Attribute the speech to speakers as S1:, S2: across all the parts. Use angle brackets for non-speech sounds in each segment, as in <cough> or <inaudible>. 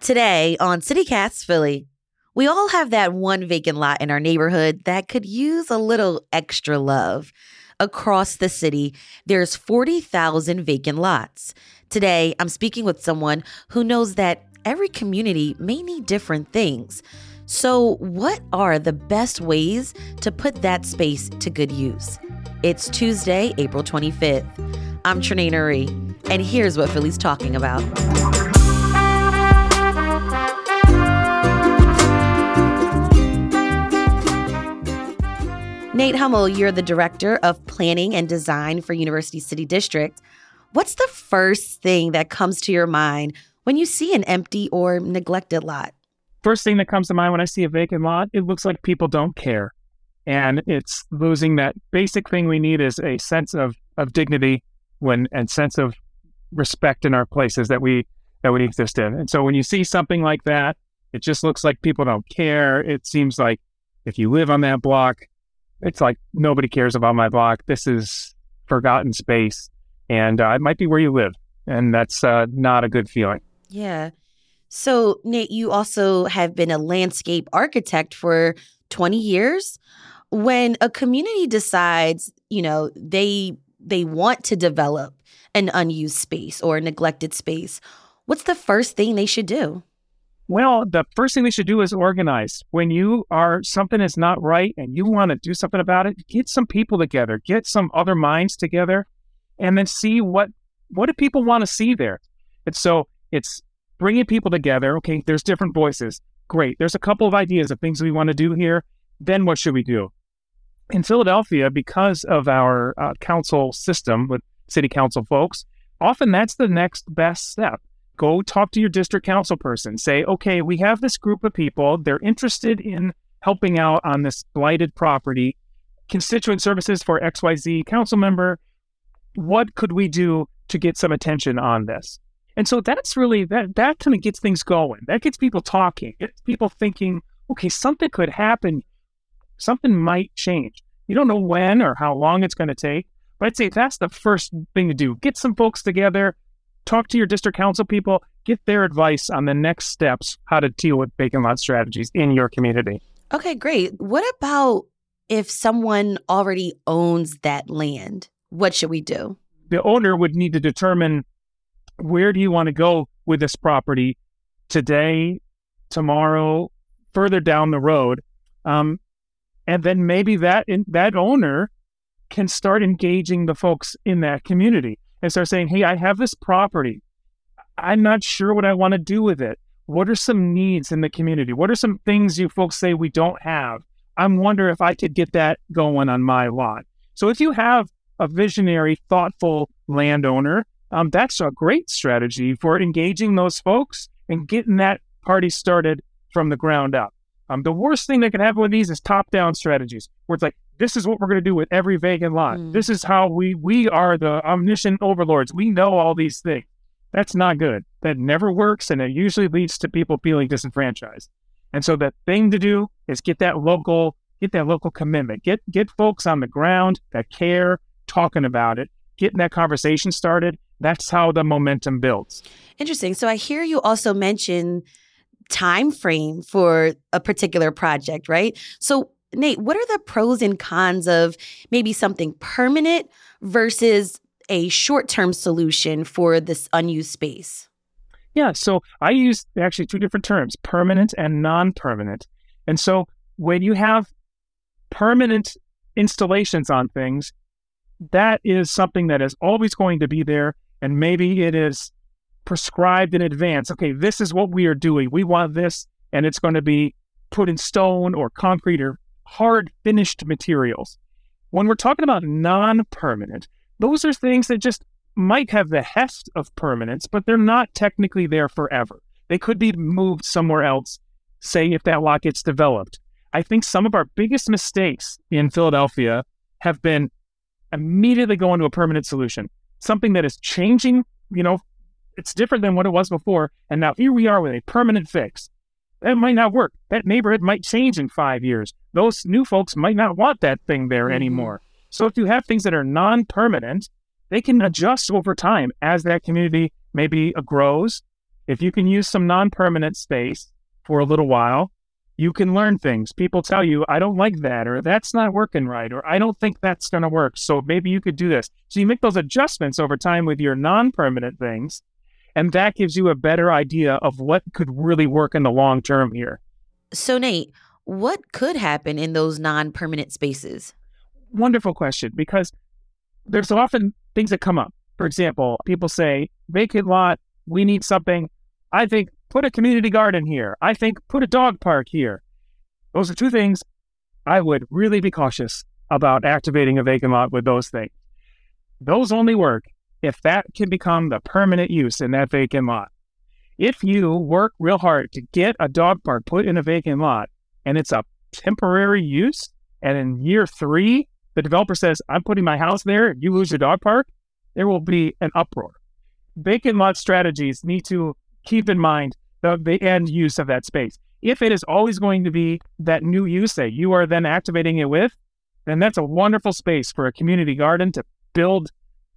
S1: Today on CityCast Philly, we all have that one vacant lot in our neighborhood that could use a little extra love. Across the city, there's 40,000 vacant lots. Today, I'm speaking with someone who knows that every community may need different things. So, what are the best ways to put that space to good use? It's Tuesday, April 25th. I'm Trenae Nuri, and here's what Philly's talking about. Nate Hommel, you're the director of planning and design for University City District. What's the first thing that comes to your mind when you see an empty or neglected lot?
S2: First thing that comes to mind when I see a vacant lot, it looks like people don't care. And it's losing that basic thing we need is a sense of, of dignity when and sense of respect in our places that we that we exist in. And so when you see something like that, it just looks like people don't care. It seems like if you live on that block, it's like nobody cares about my block. This is forgotten space, and uh, it might be where you live, and that's uh, not a good feeling.
S1: Yeah. So, Nate, you also have been a landscape architect for 20 years. When a community decides, you know, they they want to develop an unused space or a neglected space, what's the first thing they should do?
S2: Well, the first thing we should do is organize. When you are something is not right and you want to do something about it, get some people together, get some other minds together, and then see what what do people want to see there. And so it's bringing people together. Okay, there's different voices. Great. There's a couple of ideas of things we want to do here. Then what should we do? In Philadelphia, because of our uh, council system with city council folks, often that's the next best step go talk to your district council person. Say, okay, we have this group of people. They're interested in helping out on this blighted property. Constituent services for XYZ council member. What could we do to get some attention on this? And so that's really that that kind of gets things going. That gets people talking. Gets people thinking, okay, something could happen. Something might change. You don't know when or how long it's going to take, but I'd say that's the first thing to do. Get some folks together, talk to your district council people, get their advice on the next steps, how to deal with vacant lot strategies in your community.
S1: Okay, great. What about if someone already owns that land? What should we do?
S2: The owner would need to determine where do you want to go with this property today, tomorrow, further down the road. Um, and then maybe that in, that owner can start engaging the folks in that community and start saying, Hey, I have this property. I'm not sure what I want to do with it. What are some needs in the community? What are some things you folks say we don't have? I'm wondering if I could get that going on my lot. So if you have a visionary, thoughtful landowner, um, that's a great strategy for engaging those folks and getting that party started from the ground up. Um, the worst thing that can happen with these is top-down strategies, where it's like, this is what we're going to do with every vacant lot. Mm. This is how we we are the omniscient overlords. We know all these things. That's not good. That never works, and it usually leads to people feeling disenfranchised. And so the thing to do is get that local get that local commitment. Get get folks on the ground that care, talking about it, getting that conversation started. That's how the momentum builds.
S1: Interesting. So I hear you also mention time frame for a particular project, right? So Nate, what are the pros and cons of maybe something permanent versus a short term solution for this unused space?
S2: Yeah, so I use actually two different terms permanent and non permanent. And so when you have permanent installations on things, that is something that is always going to be there. And maybe it is prescribed in advance. Okay, this is what we are doing. We want this, and it's going to be put in stone or concrete or hard finished materials. When we're talking about non permanent, those are things that just might have the heft of permanence, but they're not technically there forever. They could be moved somewhere else, say if that lot gets developed. I think some of our biggest mistakes in Philadelphia have been immediately going to a permanent solution, something that is changing, you know, it's different than what it was before. And now here we are with a permanent fix. That might not work. That neighborhood might change in five years. Those new folks might not want that thing there mm-hmm. anymore. So if you have things that are non permanent, they can adjust over time as that community maybe grows. If you can use some non permanent space for a little while, you can learn things. People tell you, I don't like that, or that's not working right, or I don't think that's going to work. So maybe you could do this. So you make those adjustments over time with your non permanent things. And that gives you a better idea of what could really work in the long term here.
S1: So, Nate, what could happen in those non permanent spaces?
S2: Wonderful question because there's often things that come up. For example, people say, vacant lot, we need something. I think put a community garden here. I think put a dog park here. Those are two things I would really be cautious about activating a vacant lot with those things. Those only work if that can become the permanent use in that vacant lot. If you work real hard to get a dog park put in a vacant lot and it's a temporary use, and in year three, the developer says, I'm putting my house there, you lose your dog park, there will be an uproar. Vacant lot strategies need to keep in mind the, the end use of that space. If it is always going to be that new use that you are then activating it with, then that's a wonderful space for a community garden to build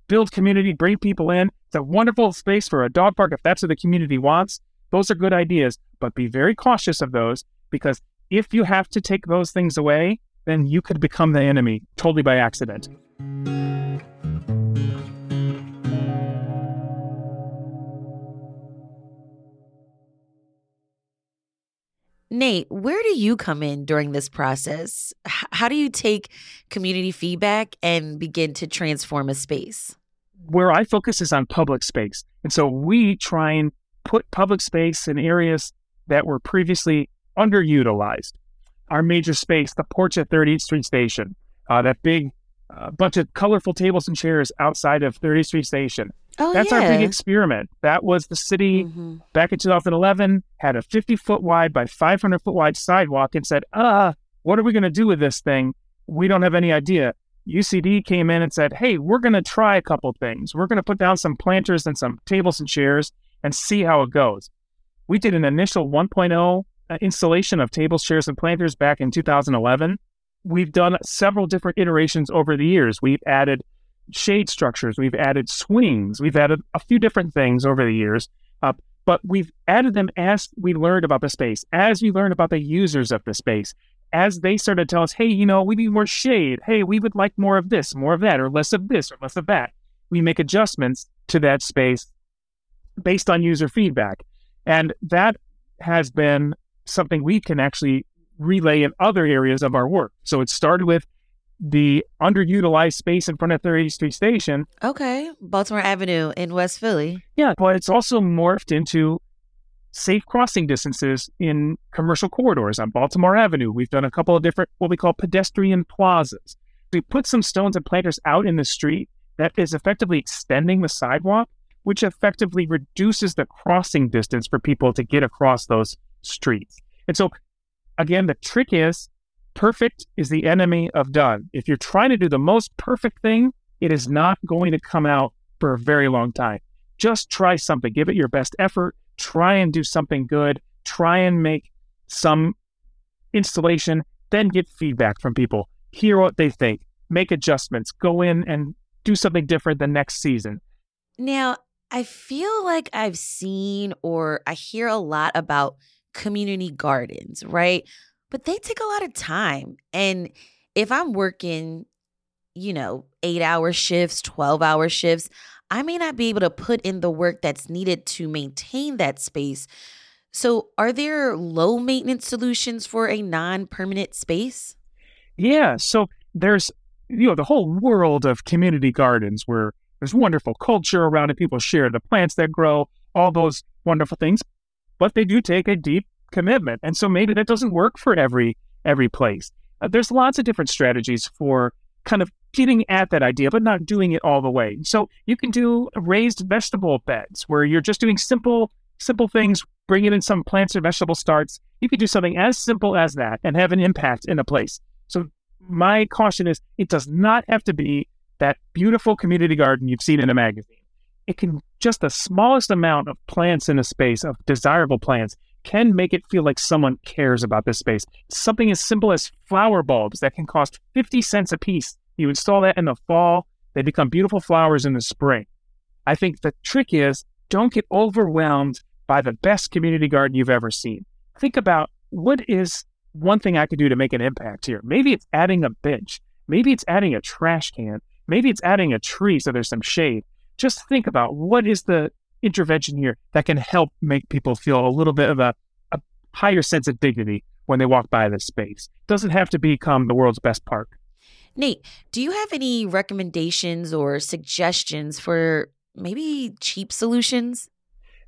S2: build community, bring people in. It's a wonderful space for a dog park if that's what the community wants. Those are good ideas, but be very cautious of those because if you have to take those things away, then you could become the enemy totally by accident.
S1: Nate, where do you come in during this process? How do you take community feedback and begin to transform a space?
S2: Where I focus is on public space. And so we try and put public space in areas that were previously underutilized our major space, the porch at 30th Street Station, uh, that big uh, bunch of colorful tables and chairs outside of 30th Street Station.
S1: Oh,
S2: That's
S1: yeah.
S2: our big experiment. That was the city mm-hmm. back in 2011 had a 50 foot wide by 500 foot wide sidewalk and said, "Uh, what are we going to do with this thing? We don't have any idea." UCD came in and said, "Hey, we're going to try a couple things. We're going to put down some planters and some tables and chairs and see how it goes." We did an initial 1.0 uh, installation of tables, chairs, and planters back in 2011. We've done several different iterations over the years. We've added shade structures, we've added swings, we've added a few different things over the years. Uh, but we've added them as we learned about the space, as we learned about the users of the space, as they started to tell us, hey, you know, we need more shade. Hey, we would like more of this, more of that, or less of this, or less of that. We make adjustments to that space based on user feedback. And that has been something we can actually relay in other areas of our work. So it started with the underutilized space in front of 30th Street Station.
S1: Okay. Baltimore Avenue in West Philly.
S2: Yeah, but it's also morphed into safe crossing distances in commercial corridors on Baltimore Avenue. We've done a couple of different, what we call pedestrian plazas. We put some stones and planters out in the street that is effectively extending the sidewalk, which effectively reduces the crossing distance for people to get across those streets. And so, again, the trick is perfect is the enemy of done. If you're trying to do the most perfect thing, it is not going to come out for a very long time. Just try something, give it your best effort, try and do something good, try and make some installation, then get feedback from people, hear what they think, make adjustments, go in and do something different the next season.
S1: Now, I feel like I've seen or I hear a lot about community gardens, right? But they take a lot of time. And if I'm working, you know, eight hour shifts, 12 hour shifts, I may not be able to put in the work that's needed to maintain that space. So, are there low maintenance solutions for a non permanent space?
S2: Yeah. So, there's, you know, the whole world of community gardens where there's wonderful culture around it. People share the plants that grow, all those wonderful things but they do take a deep commitment. And so maybe that doesn't work for every every place. Uh, there's lots of different strategies for kind of getting at that idea, but not doing it all the way. So you can do raised vegetable beds where you're just doing simple, simple things, bringing in some plants or vegetable starts. You can do something as simple as that and have an impact in a place. So my caution is it does not have to be that beautiful community garden you've seen in a magazine. It can just the smallest amount of plants in a space of desirable plants can make it feel like someone cares about this space. Something as simple as flower bulbs that can cost 50 cents a piece you install that in the fall, they become beautiful flowers in the spring. I think the trick is don't get overwhelmed by the best community garden you've ever seen. Think about what is one thing I could do to make an impact here. Maybe it's adding a bench. Maybe it's adding a trash can. Maybe it's adding a tree so there's some shade. Just think about what is the intervention here that can help make people feel a little bit of a, a higher sense of dignity when they walk by this space. It doesn't have to become the world's best park.
S1: Nate, do you have any recommendations or suggestions for maybe cheap solutions?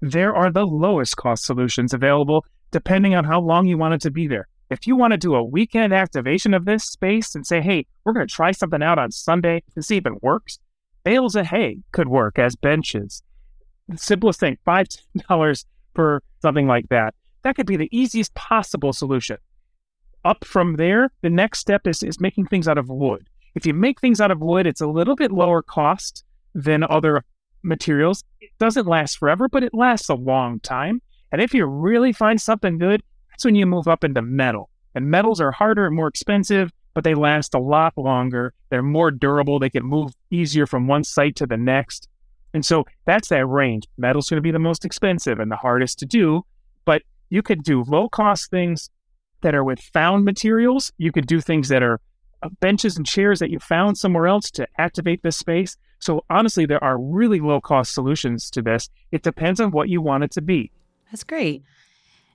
S2: There are the lowest cost solutions available depending on how long you want it to be there. If you want to do a weekend activation of this space and say, hey, we're going to try something out on Sunday to see if it works, bales of hay could work as benches. The simplest thing, $5 <laughs> for something like that. That could be the easiest possible solution up from there, the next step is, is making things out of wood. If you make things out of wood, it's a little bit lower cost than other materials. It doesn't last forever, but it lasts a long time. And if you really find something good, that's when you move up into metal. And metals are harder and more expensive, but they last a lot longer. They're more durable. They can move easier from one site to the next. And so that's that range. Metal's going to be the most expensive and the hardest to do, but you could do low cost things that are with found materials. You could do things that are uh, benches and chairs that you found somewhere else to activate this space. So honestly, there are really low cost solutions to this. It depends on what you want it to be.
S1: That's great.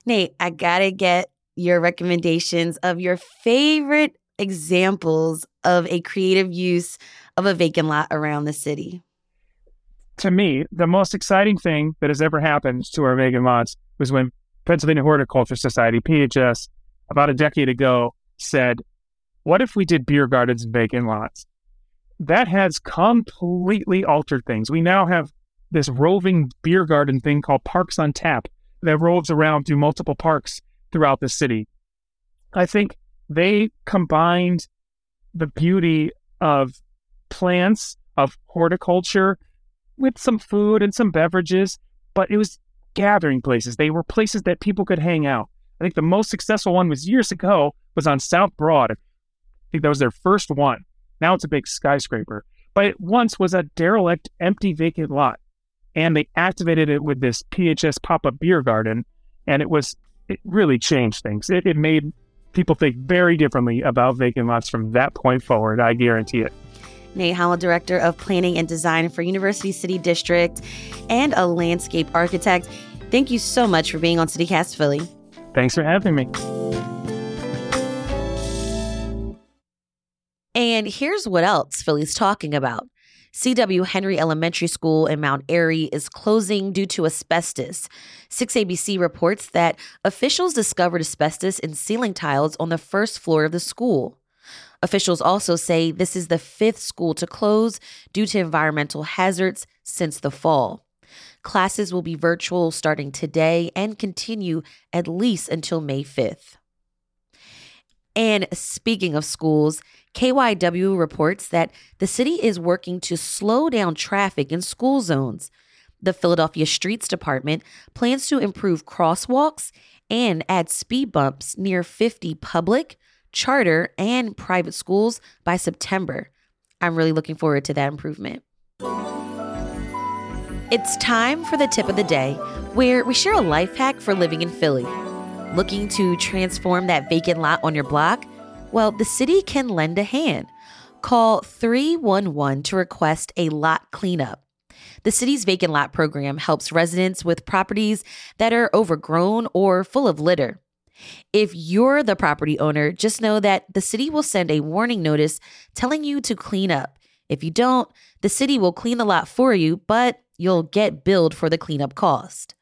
S1: Nate, I got to get your recommendations of your favorite examples of a creative use of a vacant lot around the city.
S2: To me, the most exciting thing that has ever happened to our vacant lots was when Pennsylvania Horticulture Society, PHS, about a decade ago said, What if we did beer gardens and vacant lots? That has completely altered things. We now have this roving beer garden thing called Parks on Tap that roves around through multiple parks throughout the city. I think they combined the beauty of plants, of horticulture, with some food and some beverages, but it was gathering places. They were places that people could hang out. I think the most successful one was years ago was on South Broad. I think that was their first one. Now it's a big skyscraper. But it once was a derelict, empty, vacant lot. And they activated it with this PHS pop up beer garden. And it was, it really changed things. It, it made people think very differently about vacant lots from that point forward. I guarantee it.
S1: Nate Hommel, Director of Planning and Design for University City District and a landscape architect. Thank you so much for being on CityCast Philly.
S2: Thanks for having me.
S1: And here's what else Philly's talking about. C.W. Henry Elementary School in Mount Airy is closing due to asbestos. 6ABC reports that officials discovered asbestos in ceiling tiles on the first floor of the school. Officials also say this is the fifth school to close due to environmental hazards since the fall. Classes will be virtual starting today and continue at least until May 5th. And speaking of schools, KYW reports that the city is working to slow down traffic in school zones. The Philadelphia Streets Department plans to improve crosswalks and add speed bumps near 50 public, charter, and private schools by September. I'm really looking forward to that improvement. It's time for the tip of the day, where we share a life hack for living in Philly. Looking to transform that vacant lot on your block? Well, the city can lend a hand. Call 311 to request a lot cleanup. The city's vacant lot program helps residents with properties that are overgrown or full of litter. If you're the property owner, just know that the city will send a warning notice telling you to clean up. If you don't, the city will clean the lot for you, but you'll get billed for the cleanup cost.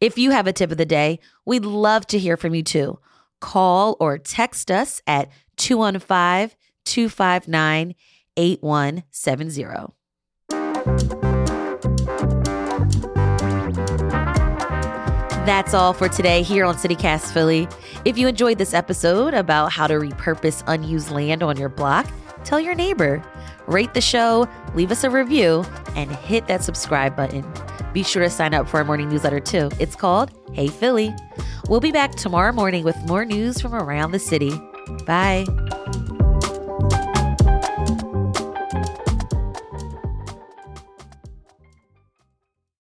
S1: If you have a tip of the day, we'd love to hear from you too. Call or text us at 215 259 8170. That's all for today here on CityCast Philly. If you enjoyed this episode about how to repurpose unused land on your block, tell your neighbor. Rate the show, leave us a review, and hit that subscribe button. Be sure to sign up for our morning newsletter too. It's called Hey Philly. We'll be back tomorrow morning with more news from around the city. Bye.